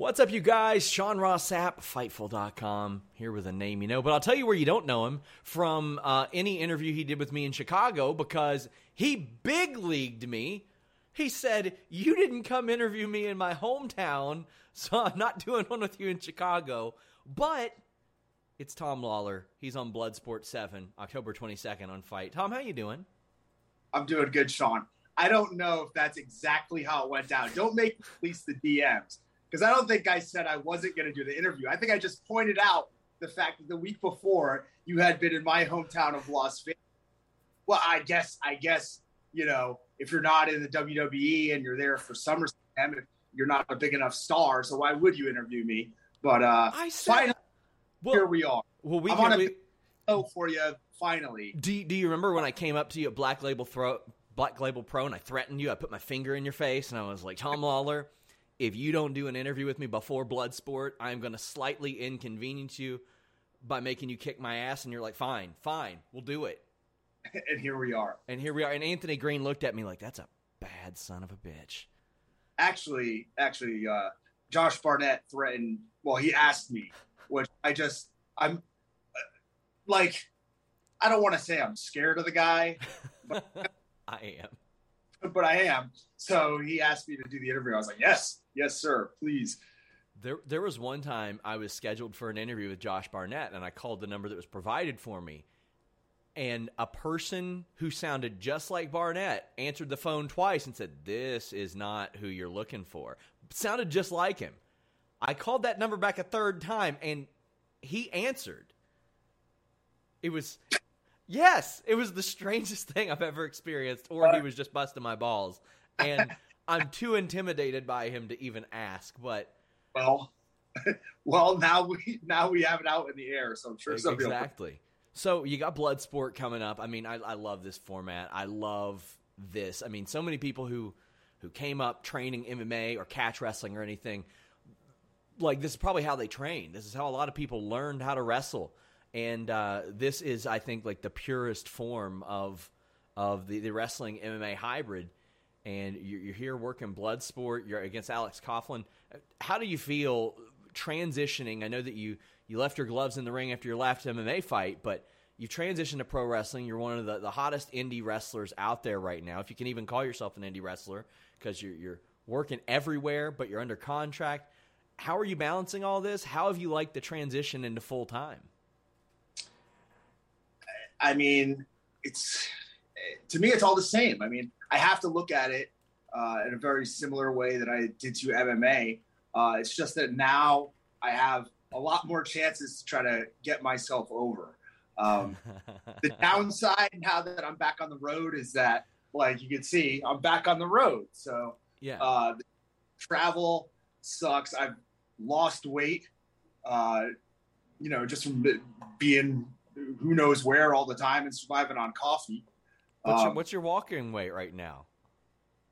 What's up, you guys? Sean Ross Sapp, Fightful.com, here with a name you know. But I'll tell you where you don't know him from uh, any interview he did with me in Chicago because he big leagued me. He said, You didn't come interview me in my hometown, so I'm not doing one with you in Chicago. But it's Tom Lawlor. He's on Bloodsport 7, October 22nd on FITE. Tom, how you doing? I'm doing good, Sean. I don't know if that's exactly how it went down. Don't make release the DMs because I don't think I said I wasn't going to do the interview. I think I just pointed out the fact that the week before you had been in my hometown of Las Vegas. Well, I guess, I guess, you know, if you're not in the WWE and you're there for SummerSlam, you're not a big enough star, so why would you interview me? But uh, I said, finally, well, here we are. Well, we I'm can. on a we- show for you. Finally, Do Do you remember when I came up to you at Black Label Throw, Black Label Pro, and I threatened you? I put my finger in your face, and I was like, "Tom Lawlor, if you don't do an interview with me before Bloodsport, I'm going to slightly inconvenience you by making you kick my ass." And you're like, "Fine, fine, we'll do it." and here we are. And here we are. And Anthony Green looked at me like, "That's a bad son of a bitch." actually, actually, uh, Josh Barnett threatened. Well, he asked me, which I just, I'm uh, like, I don't want to say I'm scared of the guy, But I am. but I am. So he asked me to do the interview. I was like, yes, yes, sir, please. There, there was one time I was scheduled for an interview with Josh Barnett, and I called the number that was provided for me. And a person who sounded just like Barnett answered the phone twice and said, This is not who you're looking for. Sounded just like him. I called that number back a third time, and he answered. It was, yes, it was the strangest thing I've ever experienced, or he was just busting my balls. And I'm too intimidated by him to even ask, but. Well, well, now we now we have it out in the air, so I'm sure will- exactly. So you got Bloodsport coming up. I mean, I, I love this format. I love this. I mean, so many people who who came up training MMA or catch wrestling or anything, like this is probably how they train. This is how a lot of people learned how to wrestle. And uh, this is, I think, like the purest form of of the, the wrestling MMA hybrid. And you're, here working Bloodsport. You're against Alex Coughlin. How do you feel transitioning? I know that you you left your gloves in the ring after your last MMA fight, but you've transitioned to pro wrestling. You're one of the, the hottest indie wrestlers out there right now, if you can even call yourself an indie wrestler, because you're, you're working everywhere, but you're under contract. How are you balancing all this? How have you liked the transition into full time? I mean, it's to me, it's all the same. I mean, I have to look at it uh, in a very similar way that I did to MMA. Uh, it's just that now I have a lot more chances to try to get myself over. Um, the downside now that I'm back on the road is that, like you can see, I'm back on the road. So yeah, uh, travel sucks. I've lost weight, uh, you know, just from being who knows where all the time and surviving on coffee. What's, your, Um, what's your walking weight right now?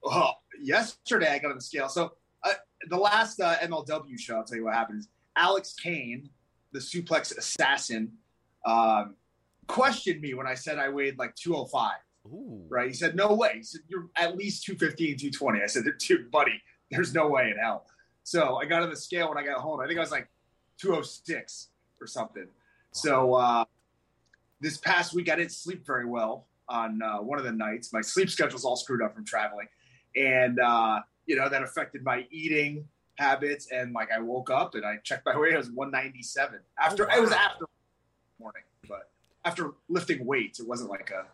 Oh, yesterday I got on the scale. So uh, the last uh, MLW show, I'll tell you what happened. Is Alex Kane, the suplex assassin, um, questioned me when I said I weighed like 205. Ooh. Right? He said, "No way." He said, "You're at least 215, 220." I said, "Dude, buddy, there's no way in hell." So I got on the scale when I got home. I think I was like 206 or something. So uh, this past week, I didn't sleep very well on uh, one of the nights. My sleep schedule's all screwed up from traveling, and uh, you know that affected my eating habits. And like I woke up and I checked my weight; it was 197 after. Oh, wow. It was after morning, but after lifting weights, it wasn't like a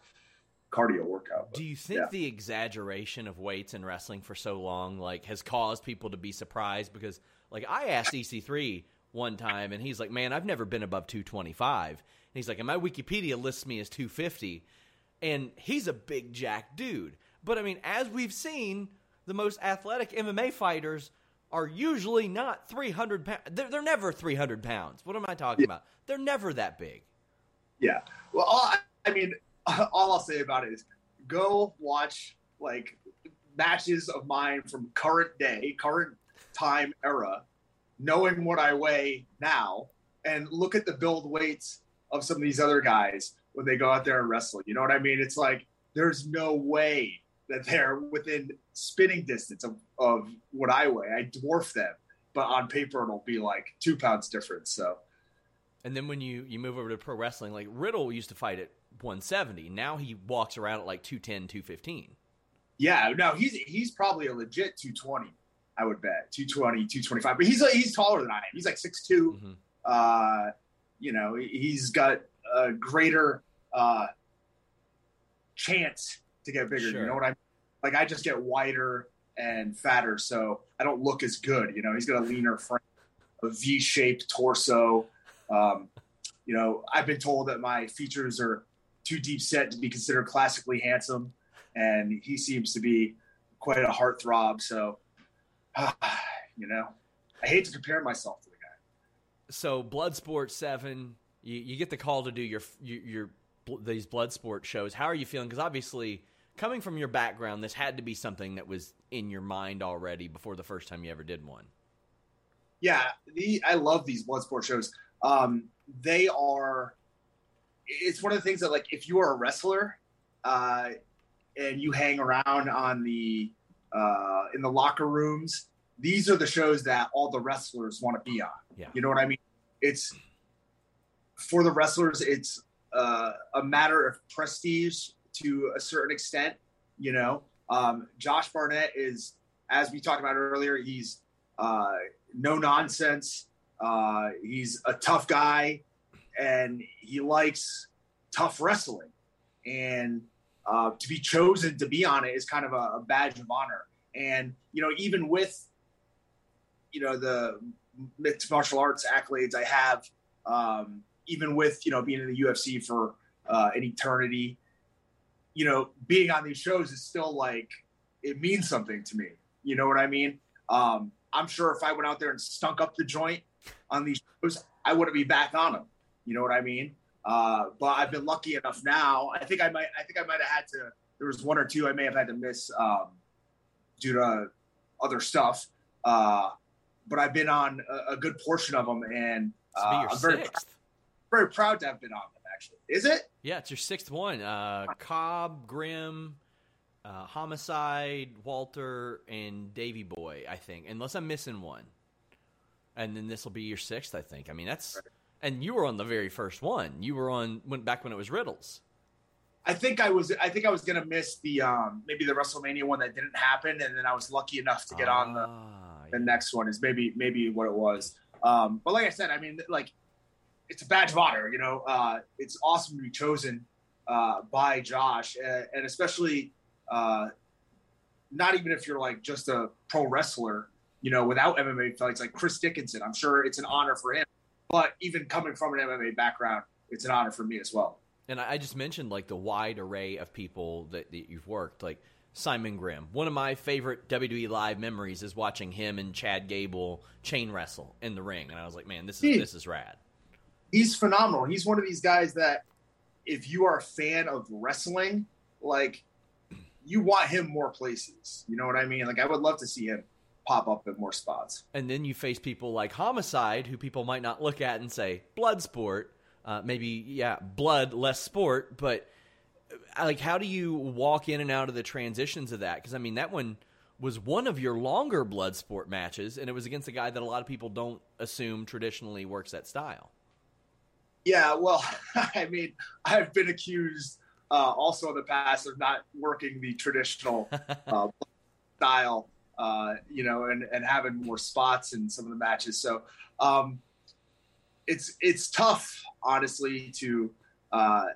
cardio workout. but Do you think yeah. the exaggeration of weights in wrestling for so long like has caused people to be surprised? Because like I asked EC3 one time, and he's like, "Man, I've never been above 225." And he's like, "And my Wikipedia lists me as 250," and he's a big jack dude. But I mean, as we've seen, the most athletic MMA fighters are usually not 300 pounds. They're, they're never 300 pounds. What am I talking about? They're never that big. Yeah. Well, I mean, all I'll say about it is go watch like matches of mine from current day, current time era, knowing what I weigh now, and look at the build weights of some of these other guys when they go out there and wrestle. You know what I mean? It's like there's no way that they're within spinning distance of, of what I weigh. I dwarf them, but on paper it'll be like two pounds difference. So And then when you, you move over to pro wrestling, like Riddle used to fight at 170. Now he walks around at like 210, 215. Yeah, no, he's he's probably a legit 220. I would bet 220, 225. But he's he's taller than I am. He's like 6'2". Mhm. Uh, you know, he's got a greater uh, chance to get bigger. Sure. You know what I mean? Like I just get wider and fatter, so I don't look as good. You know, he's got a leaner frame, a V-shaped torso. Um, you know, I've been told that my features are too deep set to be considered classically handsome, and he seems to be quite a heartthrob. So, you know, I hate to compare myself to the guy. So Bloodsport 7, you, you get the call to do your, your, your these Bloodsport shows. How are you feeling? Because obviously, coming from your background, this had to be something that was in your mind already before the first time you ever did one. Yeah, the I love these blood sport shows. Um, they are. It's one of the things that, like, if you are a wrestler, uh, and you hang around on the uh, in the locker rooms, these are the shows that all the wrestlers want to be on. Yeah. You know what I mean? It's for the wrestlers. It's uh, a matter of prestige to a certain extent. You know, um, Josh Barnett is, as we talked about earlier, he's uh, no nonsense. Uh, he's a tough guy, and he likes tough wrestling. And uh, to be chosen to be on it is kind of a, a badge of honor. And you know, even with you know the mixed martial arts accolades I have, um, even with you know being in the UFC for uh, an eternity, you know, being on these shows is still like it means something to me. You know what I mean? Um, I'm sure if I went out there and stunk up the joint on these shows, I wouldn't be back on them. You know what I mean? Uh, but I've been lucky enough now. I think I might. I think I might have had to. There was one or two I may have had to miss um, due to other stuff. Uh, but I've been on a, a good portion of them, and This will be uh, I'm very, sixth. Very proud to have been on them. Actually, is it? Yeah, it's your sixth one. Uh, Cobb, Grimm, uh, Homicide, Walter, and Davy Boy, I think, unless I'm missing one. And then this will be your sixth, I think. I mean, that's. And you were on the very first one. You were on when back when it was Riddles. I think I was. I think I was gonna miss the um, maybe the WrestleMania one that didn't happen, and then I was lucky enough to get on the Ah, the next one. Is maybe maybe what it was. Um, but like I said, I mean, like it's a badge of honor. You know, uh, it's awesome to be chosen uh, by Josh, and, and especially uh, not even if you're like just a pro wrestler. You know, without MMA fights, like Chris Dickinson, I'm sure it's an honor for him. But even coming from an MMA background, it's an honor for me as well. And I just mentioned like the wide array of people that, that you've worked, like Simon Grimm. One of my favorite WWE live memories is watching him and Chad Gable chain wrestle in the ring, and I was like, man, this is this is rad. He's phenomenal. He's one of these guys that if you are a fan of wrestling, like you want him more places. You know what I mean? Like I would love to see him pop up in more spots. And then you face people like Homicide, who people might not look at and say blood sport. Uh, maybe yeah, blood less sport, but uh, like how do you walk in and out of the transitions of that? Because I mean that one was one of your longer blood sport matches, and it was against a guy that a lot of people don't assume traditionally works that style. Yeah, well, I mean, I've been accused uh, also in the past of not working the traditional uh, style, uh, you know, and, and having more spots in some of the matches. So um, it's it's tough, honestly, to uh,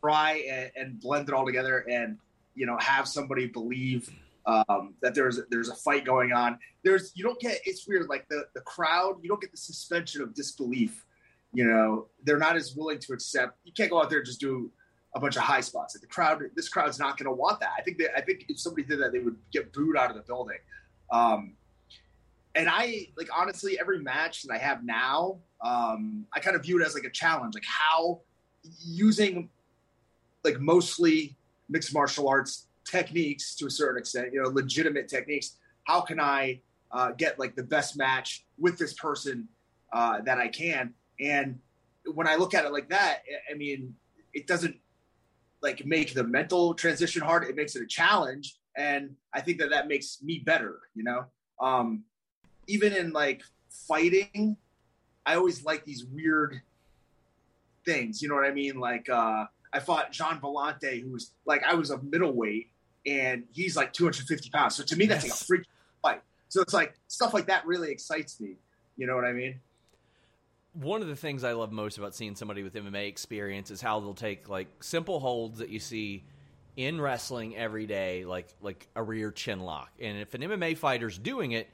try and, and, blend it all together and you know have somebody believe um, that there's there's a fight going on. There's you don't get it's weird like the the crowd you don't get the suspension of disbelief. You know they're not as willing to accept. You can't go out there and just do a bunch of high spots. Like the crowd, this crowd's not going to want that. I think that I think if somebody did that, they would get booed out of the building. Um, and I like honestly, every match that I have now, um, I kind of view it as like a challenge, like how using like mostly mixed martial arts techniques to a certain extent, you know, legitimate techniques. How can I uh, get like the best match with this person uh, that I can? And when I look at it like that, I mean, it doesn't like make the mental transition hard. It makes it a challenge, and I think that that makes me better. You know, um, even in like fighting, I always like these weird things. You know what I mean? Like uh, I fought Gian Villante, who was like I was a middleweight, and he's like 250 pounds. So to me, that's yes. like a freak fight. So it's like stuff like that really excites me. You know what I mean? One of the things I love most about seeing somebody with MMA experience is how they'll take like simple holds that you see in wrestling every day, like like a rear chin lock. And if an MMA fighter's doing it,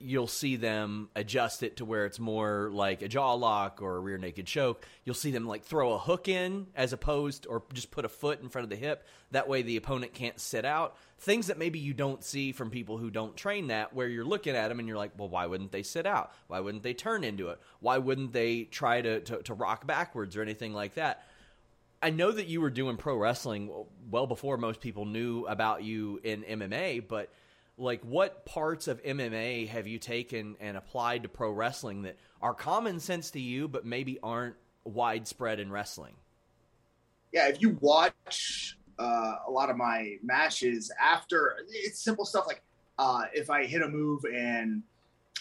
you'll see them adjust it to where it's more like a jaw lock or a rear naked choke. You'll see them like throw a hook in as opposed or just put a foot in front of the hip. That way the opponent can't sit out. Things that maybe you don't see from people who don't train that where you're looking at them and you're like, well, why wouldn't they sit out? Why wouldn't they turn into it? Why wouldn't they try to, to, to rock backwards or anything like that? I know that you were doing pro wrestling well before most people knew about you in MMA, but – like what parts of MMA have you taken and applied to pro wrestling that are common sense to you but maybe aren't widespread in wrestling? Yeah, if you watch uh, a lot of my matches after it's simple stuff like uh, if I hit a move and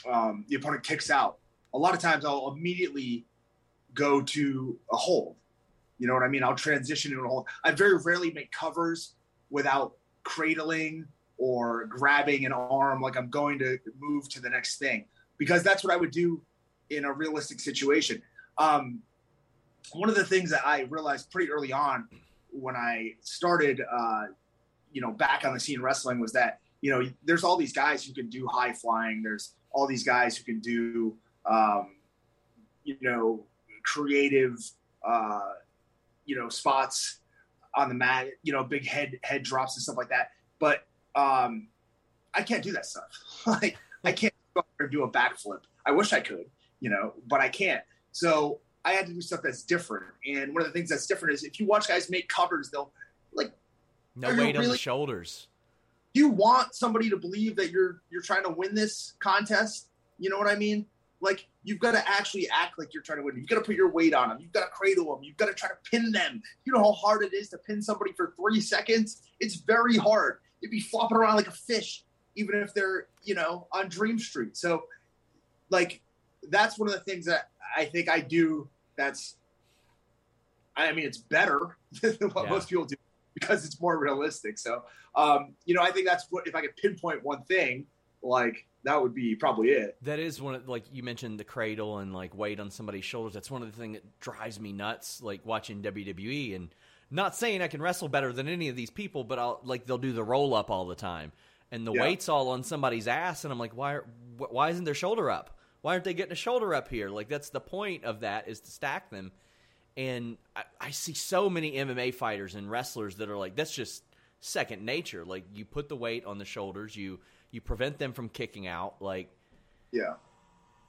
um, the opponent kicks out, a lot of times I'll immediately go to a hold. You know what I mean? I'll transition into a hold. I very rarely make covers without cradling or grabbing an arm like I'm going to move to the next thing because that's what I would do in a realistic situation. Um, one of the things that I realized pretty early on when I started, uh, you know, back on the scene wrestling was that you know there's all these guys who can do high flying. There's all these guys who can do, um, you know, creative, uh, you know, spots on the mat. You know, big head head drops and stuff like that. But um, I can't do that stuff. like I can't go and do a backflip. I wish I could, you know, but I can't. So I had to do stuff that's different. And one of the things that's different is if you watch guys make covers, they'll like no weight really, on the shoulders. You want somebody to believe that you're you're trying to win this contest. You know what I mean? Like you've got to actually act like you're trying to win. You've got to put your weight on them. You've got to cradle them. You've got to try to pin them. You know how hard it is to pin somebody for three seconds? It's very hard they'd be flopping around like a fish, even if they're you know on Dream Street. So, like, that's one of the things that I think I do. That's, I mean, it's better than what yeah. most people do because it's more realistic. So, um, you know, I think that's what if I could pinpoint one thing, like that would be probably it. That is one of like you mentioned the cradle and like weight on somebody's shoulders. That's one of the things that drives me nuts. Like watching WWE and not saying I can wrestle better than any of these people, but I'll like they'll do the roll up all the time, and the yeah. weight's all on somebody's ass, and I'm like, why? Why isn't their shoulder up? Why aren't they getting a shoulder up here? Like that's the point of that is to stack them. And I, I see so many MMA fighters and wrestlers that are like, that's just second nature. Like you put the weight on the shoulders, you you prevent them from kicking out. Like, yeah,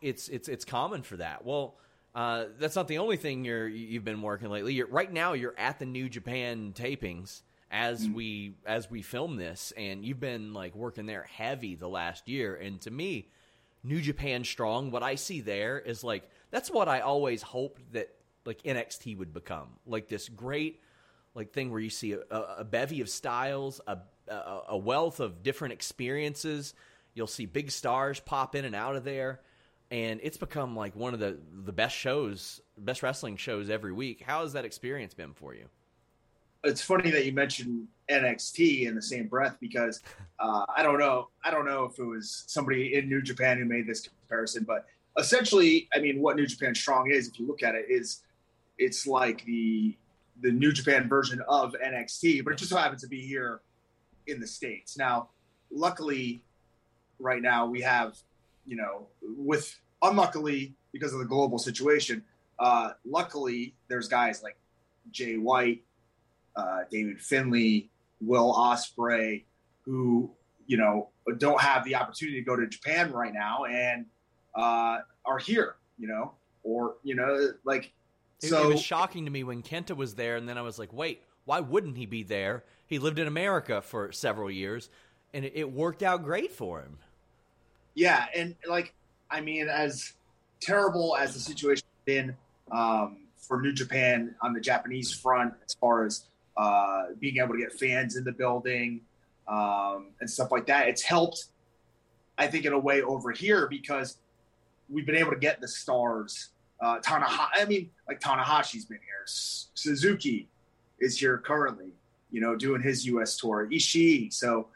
it's it's it's common for that. Well uh, that's not the only thing you're you've been working lately. You're, right now, you're at the New Japan tapings, as mm-hmm. we as we film this, and you've been like working there heavy the last year. And to me, New Japan Strong, what I see there is like that's what I always hoped that like NXT would become, like this great like thing where you see a, a bevy of styles, a, a, a wealth of different experiences. You'll see big stars pop in and out of there, and it's become like one of the the best shows, best wrestling shows every week. How has that experience been for you? it's funny that you mentioned NXT in the same breath because uh, I don't know. I don't know if it was somebody in New Japan who made this comparison, but essentially, I mean, what New Japan Strong is, if you look at it, is it's like the the New Japan version of NXT, but it just so happens to be here in the states. Now, luckily, right now we have, you know, with unluckily because of the global situation. Uh, luckily, there's guys like Jay White, uh, David Finlay, Will Ospreay, who you know don't have the opportunity to go to Japan right now and uh, are here, you know, or you know, like. It, so, it was shocking to me when Kenta was there, and then I was like, "Wait, why wouldn't he be there? He lived in America for several years, and it, it worked out great for him." Yeah, and like, I mean, as terrible as the situation has been um, for New Japan on the Japanese front, as far as uh, being able to get fans in the building um, and stuff like that. It's helped, I think, in a way over here because we've been able to get the stars. Uh, Tanahashi, I mean, like Tanahashi's been here. Suzuki is here currently, you know, doing his U.S. tour. Ishii, so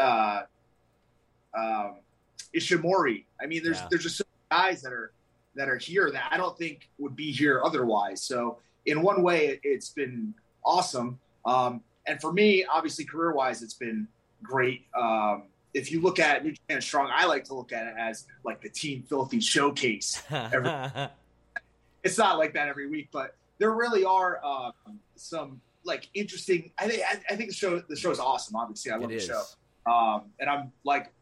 uh, um, Ishimori. I mean, there's yeah. there's just guys that are that are here that I don't think would be here otherwise. So in one way, it, it's been awesome. Um, and for me, obviously, career wise, it's been great. Um, if you look at New Japan Strong, I like to look at it as like the Team Filthy showcase. Every, it's not like that every week, but there really are um, some like interesting. I think I, I, think the show the show is awesome. Obviously, I love the show, um, and I'm like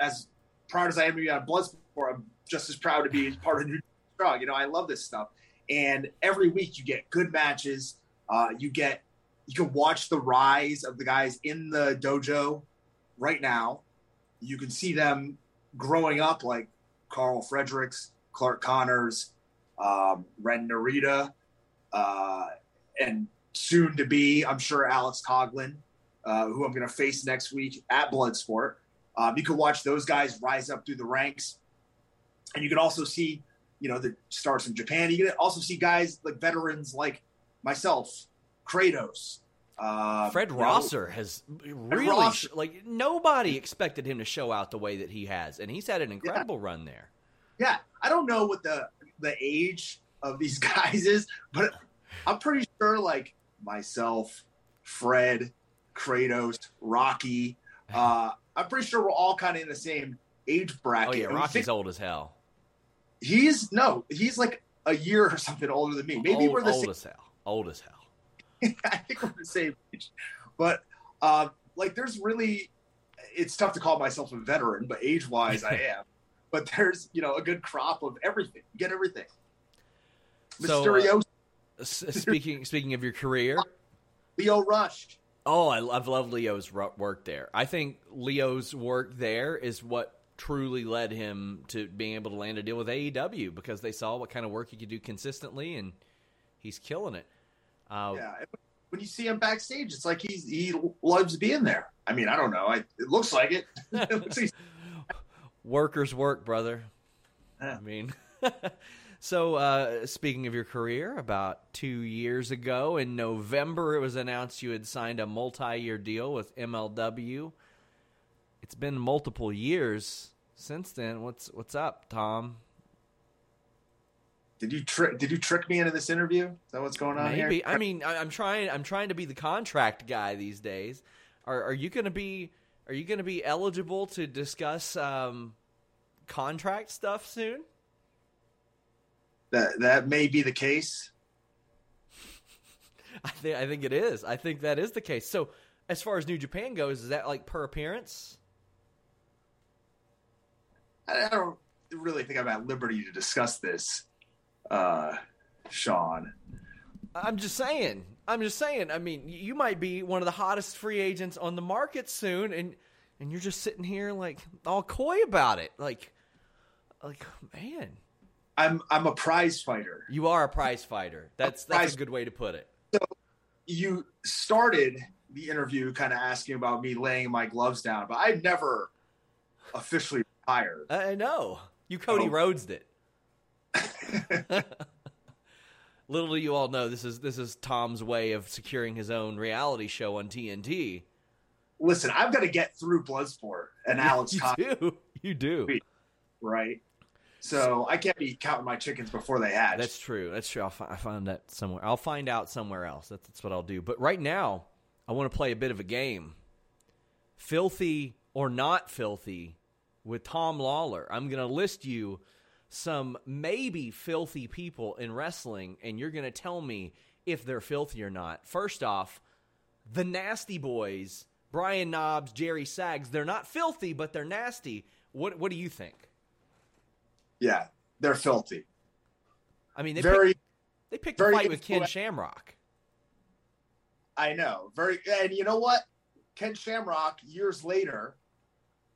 as proud as I am to be on Bloodsport. I'm just as proud to be part of New Strong. You know, I love this stuff, and every week you get good matches. Uh, you get you can watch the rise of the guys in the dojo right now. You can see them growing up, like Karl Fredericks, Clark Connors, um, Ren Narita, uh, and soon to be, I'm sure, Alex Coughlin, uh, who I'm going to face next week at Bloodsport. Um, you can watch those guys rise up through the ranks, and you can also see, you know, the stars from Japan. You can also see guys like veterans like myself Kratos. Uh, Fred Rosser know, has really Rosser. like nobody expected him to show out the way that he has, and he's had an incredible yeah. run there. Yeah, I don't know what the the age of these guys is, but I'm pretty sure like myself, Fred, Kratos, Rocky. Uh, I'm pretty sure we're all kind of in the same age bracket. Oh yeah, Rocky's old as hell. He's no, he's like a year or something older than me. Maybe old, we're the old same. as hell. Old as hell. I think we're the same age. But uh, like, there's really, it's tough to call myself a veteran, but age wise, I am. But there's, you know, a good crop of everything. You get everything. So, Mysterio. Uh, speaking speaking of your career, Lio Rush. Oh, I love, love Lio's work there. I think Lio's work there is what truly led him to being able to land a deal with AEW because they saw what kind of work he could do consistently, and he's killing it. Uh, yeah, when you see him backstage, it's like he's he loves being there. I mean, I don't know. I, it looks like it. it Workers work, brother. Yeah. I mean, so uh, speaking of your career, about two years ago in November, it was announced you had signed a multi-year deal with MLW. It's been multiple years since then. What's what's up, Tom? Did you trick? Did you trick me into this interview? Is that what's going on Maybe. here? I mean, I'm trying. I'm trying to be the contract guy these days. Are, are you going to be? Are you going to be eligible to discuss um, contract stuff soon? That that may be the case. I think I think it is. I think that is the case. So, as far as New Japan goes, is that like per appearance? I don't really think I'm at liberty to discuss this uh, Sean. I'm just saying. I'm just saying. I mean, you might be one of the hottest free agents on the market soon, and and you're just sitting here like all coy about it. Like, like man, I'm I'm a prize fighter. you are a prize fighter. That's that's prize- a good way to put it. So you started the interview kind of asking about me laying my gloves down, but I've never officially retired. I I know you Cody Oh. Rhodes it. Little do you all know this is this is Tom's way of securing his own reality show on TNT. Listen, I've got to get through Bloodsport and Alex you Cox, do, you do. Right? So I can't be counting my chickens before they hatch. That's true. That's true. I'll fi- I find that somewhere. I'll find out somewhere else. That's, that's what I'll do. But right now, I want to play a bit of a game. Filthy or not filthy with Tom Lawlor. I'm going to list you some maybe filthy people in wrestling, and you're going to tell me if they're filthy or not. First off, the Nasty Boys, Brian Knobbs, Jerry Sags, they're not filthy, but they're nasty. What, what do you think? Yeah, they're filthy. I mean, they Very, picked, they picked a fight with Ken Shamrock. I know. Very, and you know what? Ken Shamrock years later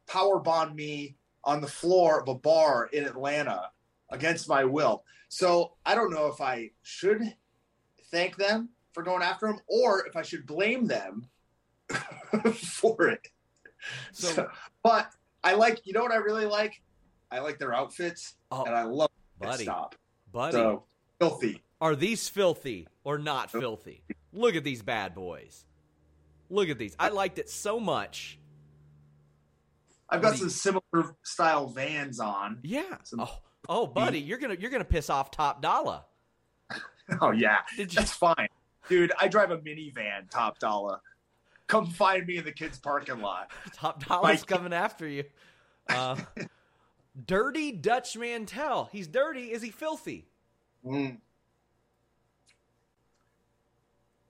power bombed me on the floor of a bar in Atlanta against my will. So I don't know if I should thank them for going after him or if I should blame them for it. So- So, but I like, you know what I really like? I like their outfits Oh, and I love buddy, stop. buddy, So filthy. are these filthy or not filthy? Look at these bad boys. Look at these. I liked it so much. I've got some similar style vans on. Yeah. Some- Oh, oh, buddy, you're gonna you're gonna piss off Top Dollar. Oh yeah, you? that's fine, dude. I drive a minivan, top dollar. Come find me in the kids' parking lot. Top Dollar's coming after you. Uh, dirty Dutch Mantell. He's dirty. Is he filthy? Mm.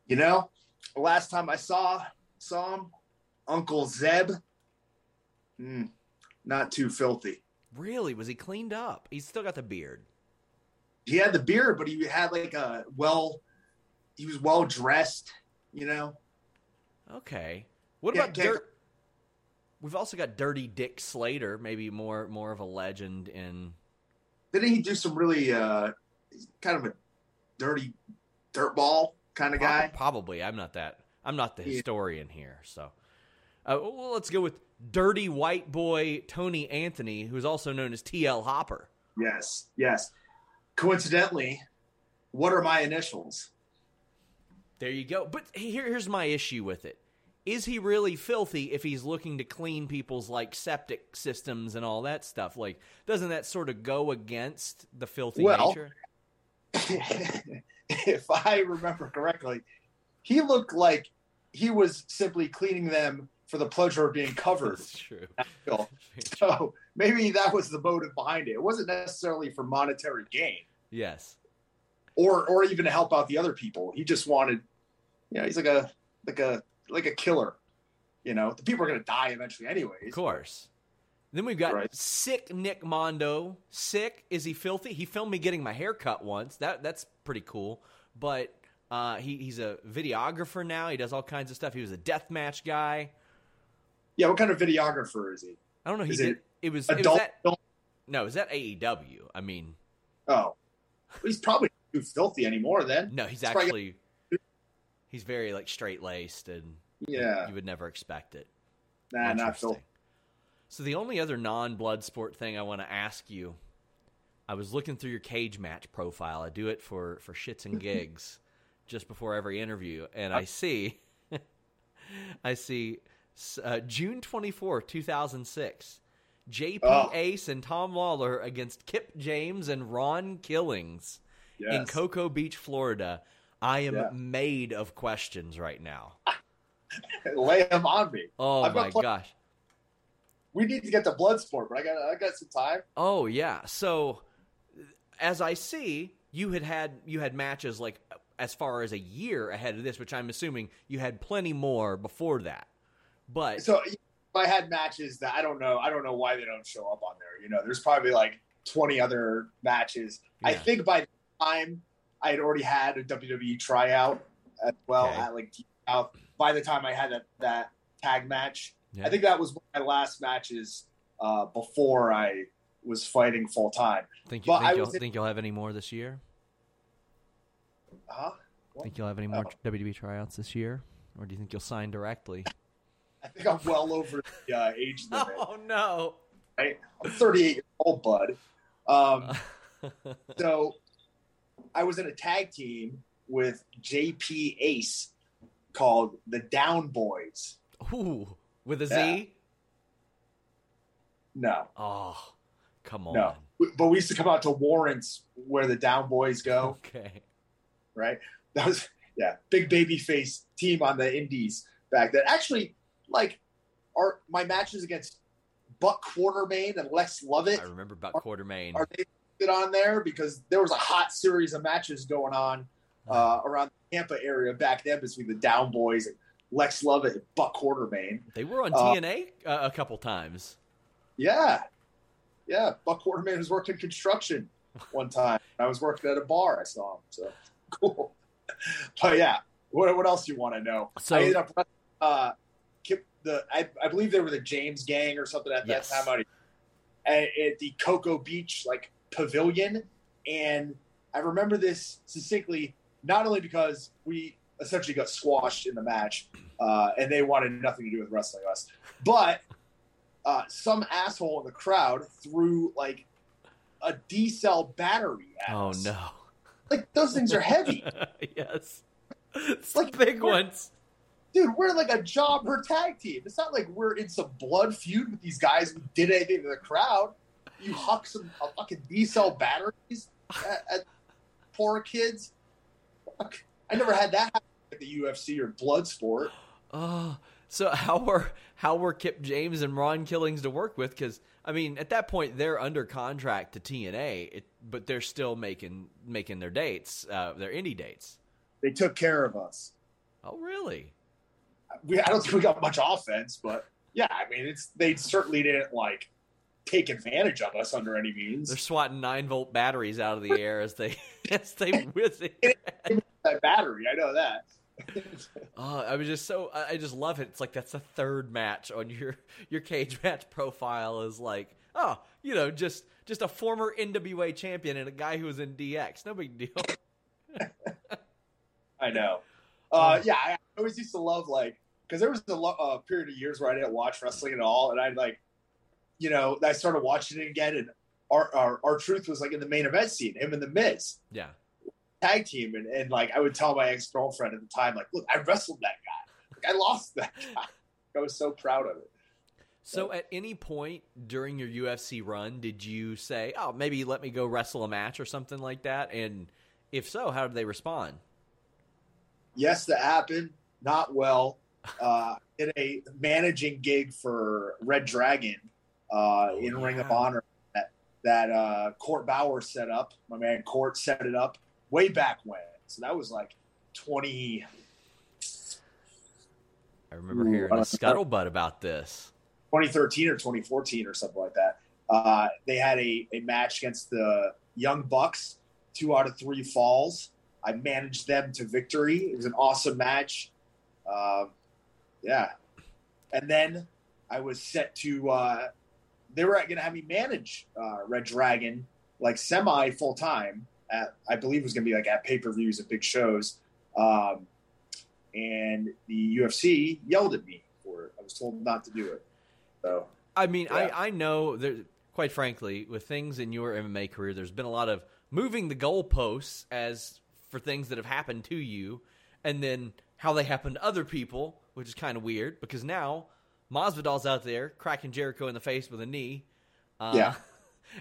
You know, last time I saw saw him, Uncle Zeb, mm, not too filthy. Really? Was he cleaned up? He's still got the beard. He had the beard, but he had like a well. He was well dressed. You know, Okay. What Yeah, about dirt? We've also got Dirty Dick Slater, maybe more more of a legend in. didn't he do some really uh, kind of a dirty dirtball kind of guy? Probably. I'm not that. I'm not the Yeah. historian here. So, uh, well, let's go with Dirty White Boy Tony Anthony, who's also known as TL Hopper. Yes, yes. Coincidentally, what are my initials? There you go. But here, here's my issue with it. Is he really filthy if he's looking to clean people's like septic systems and all that stuff? Like, doesn't that sort of go against the filthy Well, nature? if I remember correctly, he looked like he was simply cleaning them for the pleasure of being covered. That's true. So maybe that was the motive behind it. It wasn't necessarily for monetary gain yes. or or even to help out the other people. He just wanted, you know, he's like a like a like a killer. You know, the people are gonna die eventually, anyways. Of course. Then we've got Right. sick Nick Mondo. Sick is he filthy? He filmed me getting my hair cut once. That that's pretty cool. But uh, he he's a videographer now. He does all kinds of stuff. He was a deathmatch guy. Yeah, what kind of videographer is he? I don't know. He Is did. it It, was it was Adult that no. Is that AEW? I mean, Oh, he's probably too filthy anymore. Then no. He's probably- actually he's very like straight laced and yeah, you would never expect it. nah, not Interesting. So the only other non-blood sport thing I want to ask you, I was looking through your cage match profile. I do it for for shits and gigs, just before every interview, and I see, I see, uh, June twenty fourth, two thousand six. JP Oh. Ace and Tom Lawlor against Kip James and Ron Killings in Yes. Cocoa Beach, Florida. I am Yeah. made of questions right now. Lay them on me. Oh I've my pl- gosh. We need to get to Bloodsport, but I got I got some time. Oh yeah. So as I see, you had had you had matches like as far as a year ahead of this, which I'm assuming you had plenty more before that. But So if I had matches that I don't know, I don't know why they don't show up on there. You know, there's probably like 20 other matches. I think by the time I had already had a WWE tryout as well Okay. at like South. By the time I had that, that tag match, Yeah. I think that was one of my last matches uh, before I was fighting full time. think you but think you'll, in- think you'll have any more this year? Huh? What? Think you'll have any more WWE tryouts this year, or do you think you'll sign directly? I think I'm well over the uh, age limit. Oh no! Right? I'm 38 years old, bud. Um, so I was in a tag team with JP Ace called the Down Boys. Ooh, with a Z? Yeah. No, Oh, come on. no. But we used to come out to warrants where the Down Boys go, Okay. right? That was, yeah, big baby face team on the indies back then. Actually, like, our my matches against Buck Quartermain and Lex Lovett I remember Buck Quartermain. are they fit on there because there was a hot series of matches going on uh, around the Tampa area back then between the Down Boys and Lex Lovett and Buck Quartermain. They were on uh, TNA uh, a couple times. Yeah, yeah. Buck Quartermain was working construction one time. I was working at a bar. I saw him. So cool. But yeah, what, what else do you want to know? So- I ended up uh, Kip, the I, I believe they were the James Gang or something at Yes. that time. Out at, at the Cocoa Beach like pavilion, and I remember this succinctly. Not only because we essentially got squashed in the match, uh, and they wanted nothing to do with wrestling us, but uh, some asshole in the crowd threw like a D cell battery at Oh us. no! Like those things are heavy. yes, it's Like, big ones. dude, we're like a jobber tag team. It's not like we're in some blood feud with these guys who did anything to the crowd. You huck some fucking D cell batteries at, at poor kids. Fuck. I never had that happen at the UFC or Bloodsport. Oh, so how were how were Kip James and Ron Killings to work with? Because I mean, at that point, they're under contract to TNA, it, but they're still making making their dates, uh, their indie dates. They took care of us. Oh, really? We, I don't think we got much offense, but yeah, I mean, it's they certainly didn't like take advantage of us under any means. They're swatting nine volt batteries out of the air as they as they whiz it. that battery, I know that. Oh, I was just so I just love it. It's like that's the third match on your your cage match profile is like oh you know just just a former NWA champion and a guy who was in DX. No big deal. I know. Uh, yeah, I always used to love like because there was a lo- uh, period of years where I didn't watch wrestling at all, and I'd like, you know, I started watching it again, and our our, R-Truth was like in the main event scene, him and the Miz Yeah. tag team, and, and like I would tell my ex girlfriend at the time, like, look, I wrestled that guy, like, I lost that guy. I was so proud of it. So at any point during your UFC run, did you say, "Oh, maybe let me go wrestle a match or something like that"? And if so, how did they respond? Yes, that happened. Not well. Uh, did a managing gig for Red Dragon uh, in Ring of. Honor that, that uh, Court Bauer set up. My man Court set it up way back when. So that was like 20, I remember Ooh, hearing I a don't know. scuttlebutt about this. 2013 or 2014 or something like that. Uh, they had a, a match against the Young Bucks, two out of three falls. I managed them to victory. It was an awesome match. Um, yeah. And then I was set to, uh, they were going to have me manage uh, Red Dragon like semi full time at, I believe it was going to be like at pay per views and big shows. Um, and the UFC yelled at me for it. I was told not to do it. So I mean, Yeah. I I know there. Quite frankly, with things in your MMA career, there's been a lot of moving the goalposts as for things that have happened to you, and then how they happen to other people, which is kind of weird because now Masvidal's out there cracking Jericho in the face with a knee. Uh, Yeah.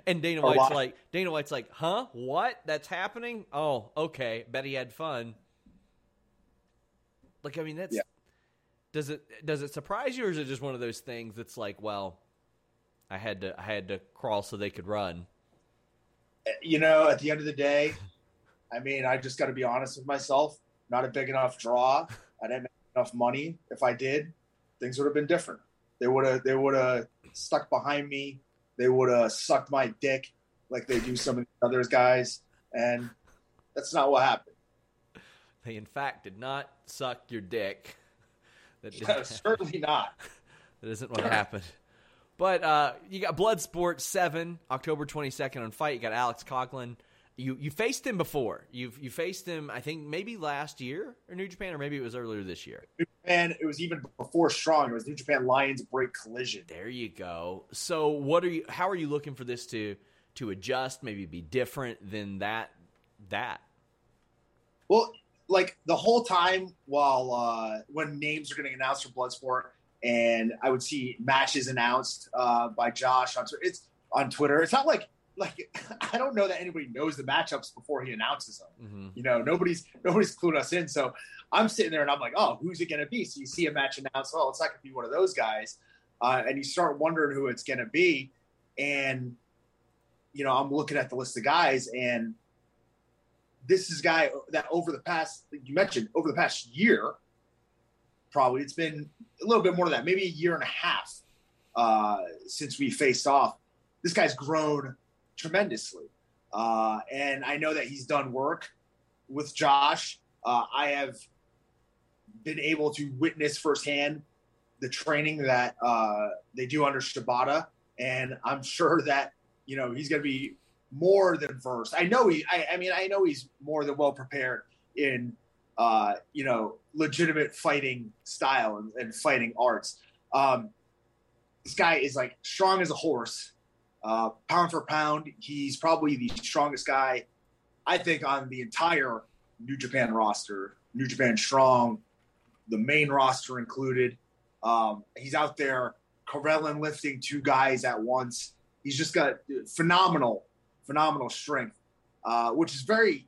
And Dana White's lot. like, Dana White's like, huh? What? That's happening? Oh, okay. Bet he had fun. Like, I mean, that's. Yeah. Does it does it surprise you, or is it just one of those things that's like, well, I had to I had to crawl so they could run. you know, at the end of the day, I mean, I just got to be honest with myself. Not a big enough draw. I didn't make enough money. If I did, things would have been different. They would have they would have stuck behind me. They would have sucked my dick like they do some of the other guys. And That's not what happened. They, in fact, did not suck your dick. That yeah, certainly not. that isn't what happened. But uh, you got Bloodsport 7, October 22nd on FITE. You got Alex Coughlin. You you faced him before. You've you faced him, I think maybe last year or New Japan, or maybe it was earlier this year. New Japan, it was even before Strong. It was New Japan Lions Break Collision. There you go. So what are you? How are you looking for this to to adjust? Maybe be different than that. That. Well, like the whole time while uh, when names are getting announced for Bloodsport, and I would see matches announced uh, by Josh on Twitter. It's on Twitter. It's not like like I don't know that anybody knows the matchups before he announces them. Mm-hmm. You know, nobody's nobody's clued us in. So I'm sitting there and I'm like, oh, who's it going to be? So you see a match announced. Oh, it's not going to be one of those guys, uh, and you start wondering who it's going to be. And you know, I'm looking at the list of guys, and this is a guy that over the past you mentioned over the past year, probably it's been a little bit more than that, maybe a year and a half uh, since we faced off. This guy's grown tremendously, uh, and I know that he's done work with Josh. Uh, I have been able to witness firsthand the training that uh, they do under Shibata, and I'm sure that you know he's going to be more than versed. I know he. I, I, mean, I know he's more than well prepared in uh, you know legitimate fighting style and, and fighting arts. Um, this guy is like strong as a horse, uh, pound for pound. He's probably the strongest guy, I think, on the entire New Japan roster. New Japan Strong, the main roster included. Um, he's out there Karelin lifting two guys at once. He's just got phenomenal, phenomenal strength, uh, which is very,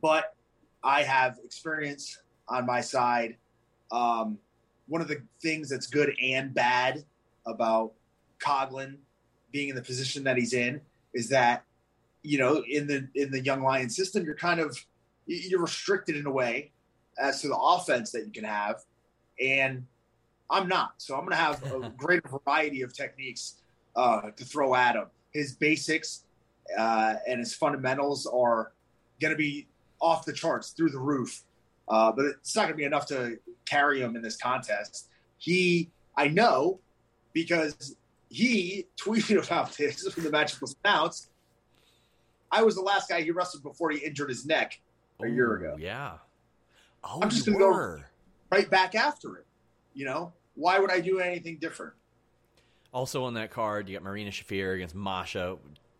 but I have experience on my side. Um, one of the things that's good and bad about Coughlin being in the position that he's in is that you know in the in the young lion system you're kind of you're restricted in a way as to the offense that you can have. And i'm not. So i'm going to have a great variety of techniques uh, to throw at him. His basics uh, and his fundamentals are going to be off the charts, through the roof. Uh, but it's not going to be enough to carry him in this contest. He, I know, because he tweeted about this when the match was announced. I was the last guy he wrestled before he injured his neck a Ooh, year ago. Yeah. Oh, I'm just going to go right back after it. You know, why would I do anything different? Also on that card, you got Marina Shafir against Masha,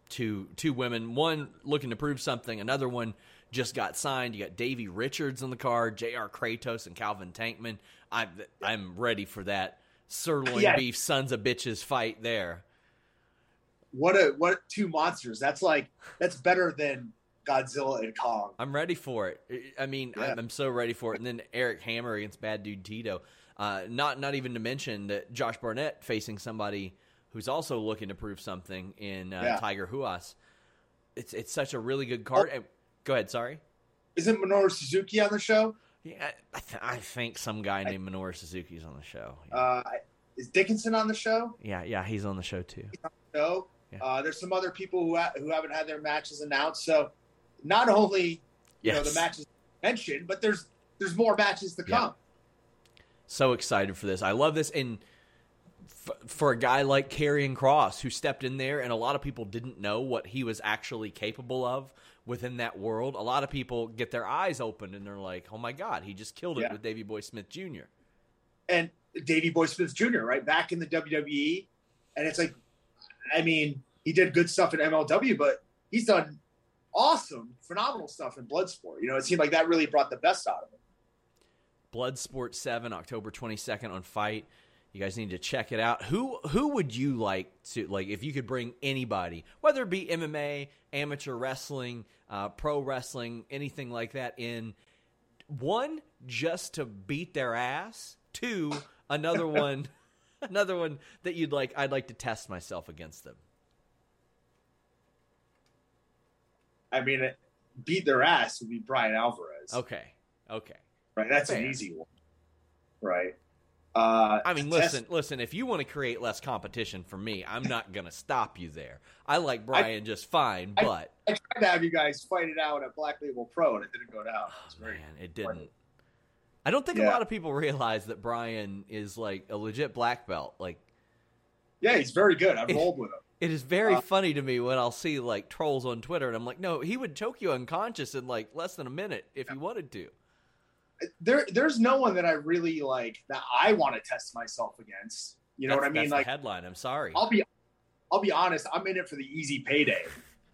two two women, one looking to prove something, another one just got signed. You got Davey Richards on the card, J.R. Kratos, and Calvin Tankman. I'm I'm ready for that sirloin yeah. beef sons of bitches fight there. What a what two monsters! That's like that's better than Godzilla and Kong. I'm ready for it. I mean, yeah. I'm, so ready for it. And then Eric Hammer against Bad Dude Tito. Uh, not not even to mention that Josh Barnett facing somebody who's also looking to prove something in uh, yeah. Tiger Huas. It's it's such a really good card. Oh. Go ahead. Sorry. Isn't Minoru Suzuki on the show? Yeah, I, th- I think some guy named Minoru Suzuki is on the show. Uh, is Dickinson on the show? Yeah, yeah, he's on the show too. The show. Yeah. Uh, there's some other people who ha- who haven't had their matches announced. So not only yes. you know the matches mentioned, but there's there's more matches to come. So excited for this! I love this, and f- for a guy like Karrion Kross who stepped in there and a lot of people didn't know what he was actually capable of within that world. A lot of people get their eyes open and they're like, "Oh my god, he just killed it Yeah. with Davey Boy Smith Jr." and Davey Boy Smith Jr. right back in the WWE, and it's like, I mean, he did good stuff in MLW, but he's done awesome, phenomenal stuff in Bloodsport. You know, it seemed like that really brought the best out of him. Bloodsport 7 October 22nd on FITE. You guys need to check it out. Who who would you like to like if you could bring anybody, whether it be MMA, amateur wrestling, uh, pro wrestling, anything like that in one just to beat their ass, two another one another one that you'd like I'd like to test myself against them. I mean, beat their ass would be Brian Alvarez. Okay. Okay. Right. That's Fair. an easy one. Right. Uh, I mean, to test- listen, listen. If you want to create less competition for me, I'm not going to stop you there. I like Brian just fine, I- but I tried to have you guys fight it out at Black Label Pro, and it didn't go down. It Oh, man, it didn't. I don't think a lot of people realize that Brian is like a legit black belt. Like Yeah, he's very good. I've rolled with him. it is very Uh, funny to me when I'll see like trolls on Twitter, and I'm like, no, he would choke you unconscious in like less than a minute if he wanted to. There, there's no one that I really like that I want to test myself against. You know That's- what I mean? That's Like, the headline. I'm sorry. I'll be, I'll be honest. I'm in it for the easy payday.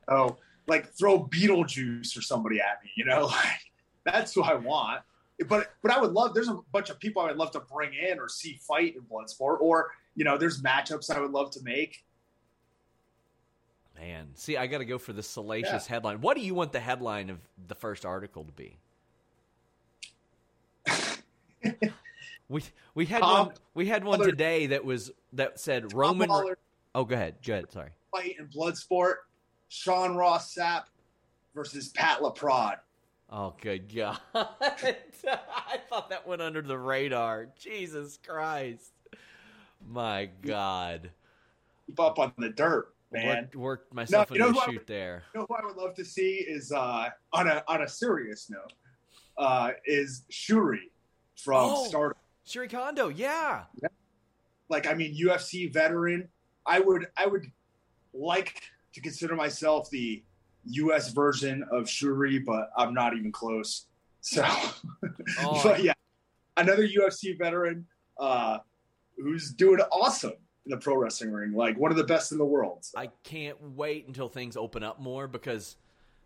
Oh, like throw Beetlejuice or somebody at me. You know, like that's who I want. But but I would love. There's a bunch of people I would love to bring in or see fight in Bloodsport, or you know, there's matchups I would love to make. Man, see, I got to go for the salacious headline. What do you want the headline of the first article to be? we we had Tom one we had one today that was that said Roman. Oh, go ahead. Ahead. Sorry. fight in Bloodsport. Sean Ross Sapp versus Pat LaPrade. Oh, good God! I thought that went under the radar. Jesus Christ! My God! Keep up on the dirt, man. Worked, worked myself into a who shoot would- there. You know who I would love to see is uh, on a on a serious note uh, is Syuri from Oh. Stardom. Syuri Kondo, yeah. Like I mean, UFC veteran. I would I would like to consider myself the U.S. version of Syuri, but I'm not even close. So, Oh, but yeah, another UFC veteran uh, who's doing awesome in the pro wrestling ring, like one of the best in the world. So, I can't wait until things open up more because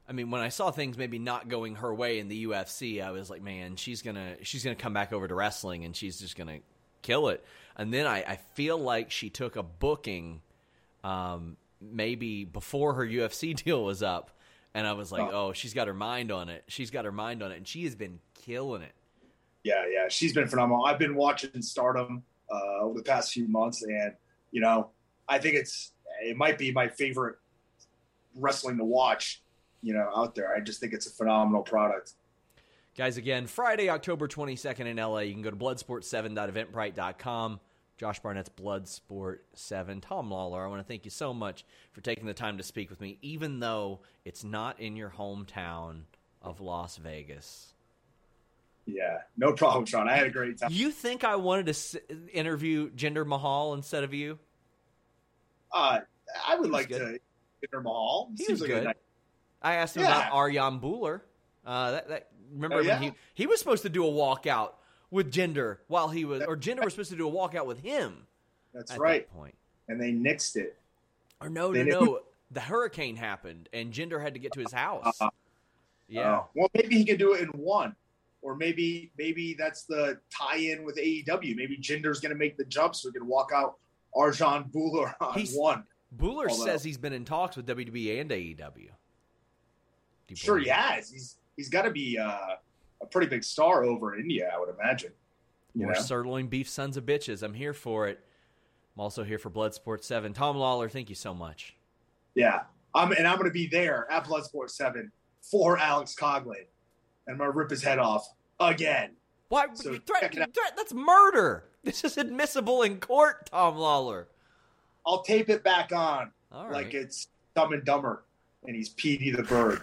I mean when I saw things maybe not going her way in the UFC, I was like, man, she's gonna she's gonna come back over to wrestling and she's just gonna kill it. And then I, I feel like she took a booking um, maybe before her UFC deal was up and I was like, oh, she's got her mind on it. She's got her mind on it and she has been killing it. yeah, yeah, she's been phenomenal. I've been watching Stardom uh, over the past few months, and you know, I think it's it might be my favorite wrestling to watch. You know, out there, I just think it's a phenomenal product. Guys, again, Friday, October 22nd in LA. You can go to bloodsport7.eventbrite.com. Josh Barnett's Bloodsport 7. Tom Lawlor, I want to thank you so much for taking the time to speak with me, even though it's not in your hometown of Las Vegas. Yeah, no problem, Sean. I had a great time. You think I wanted to s- interview Jinder Mahal instead of you? Uh, I would like good. to enter Mahal. He Seems was like a good. I asked him Yeah. about Arjan Bhullar. Uh, that, that remember Oh, when he he was supposed to do a walkout with Jinder while he was, or Jinder was supposed to do a walkout with him. That's at right. That point. And they nixed it. Or no, They no, no. The hurricane happened, and Jinder had to get to his house. Uh, yeah, Uh, well, maybe he could do it in one, or maybe maybe that's the tie-in with AEW. Maybe Jinder's going to make the jump so he can walk out Arjan Bhullar on He's- one. Bhullar although- says he's been in talks with WWE and AEW. Sure, he has. He's he's got to be uh, a pretty big star over in India, I would imagine. More know? sirloin beef sons of bitches. I'm here for it. I'm also here for Bloodsport 7. Tom Lawlor, thank you so much. Yeah, I'm and I'm going to be there at Bloodsport Seven for Alex Coughlin, and I'm going to rip his head off again. Why? So you threat, threat- that's murder. This is admissible in court, Tom Lawlor. I'll tape it back on All right. like it's Dumb and Dumber, and he's Petey the Bird.